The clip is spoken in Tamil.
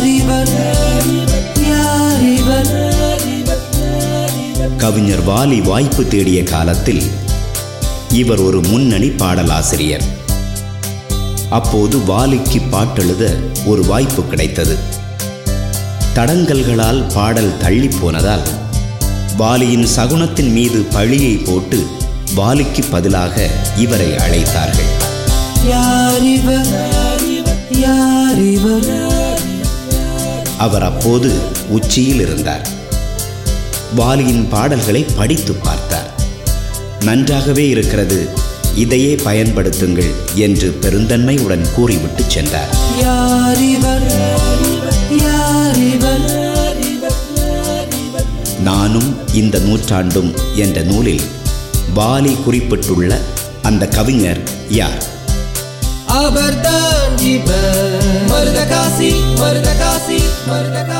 யாரிவர் யாரிவர்? கவிஞர் வாலி வாய்ப்பு தேடிய காலத்தில் இவர் ஒரு முன்னணி பாடலாசிரியர். அப்போது வாலிக்கு பாட்டெழுத ஒரு வாய்ப்பு கிடைத்தது. தடங்கல்களால் பாடல் தள்ளிப் போனதால் வாலியின் சகுனத்தின் மீது பழியை போட்டு வாலிக்கு பதிலாக இவரை அழைத்தார்கள். யாரிவர் யாரிவர்? அவர் அப்போது உச்சியில் இருந்தார். வாலியின் பாடல்களை படித்து பார்த்தார். நன்றாகவே இருக்கிறது இதையே பயன்படுத்துங்கள் என்று பெருந்தன்மையுடன் கூறிவிட்டு சென்றார். நானும் இந்த நூற்றாண்டும் என்ற நூலில் வாலி குறிப்பிட்டுள்ள அந்த கவிஞர் யார்? அவர்தான் Amar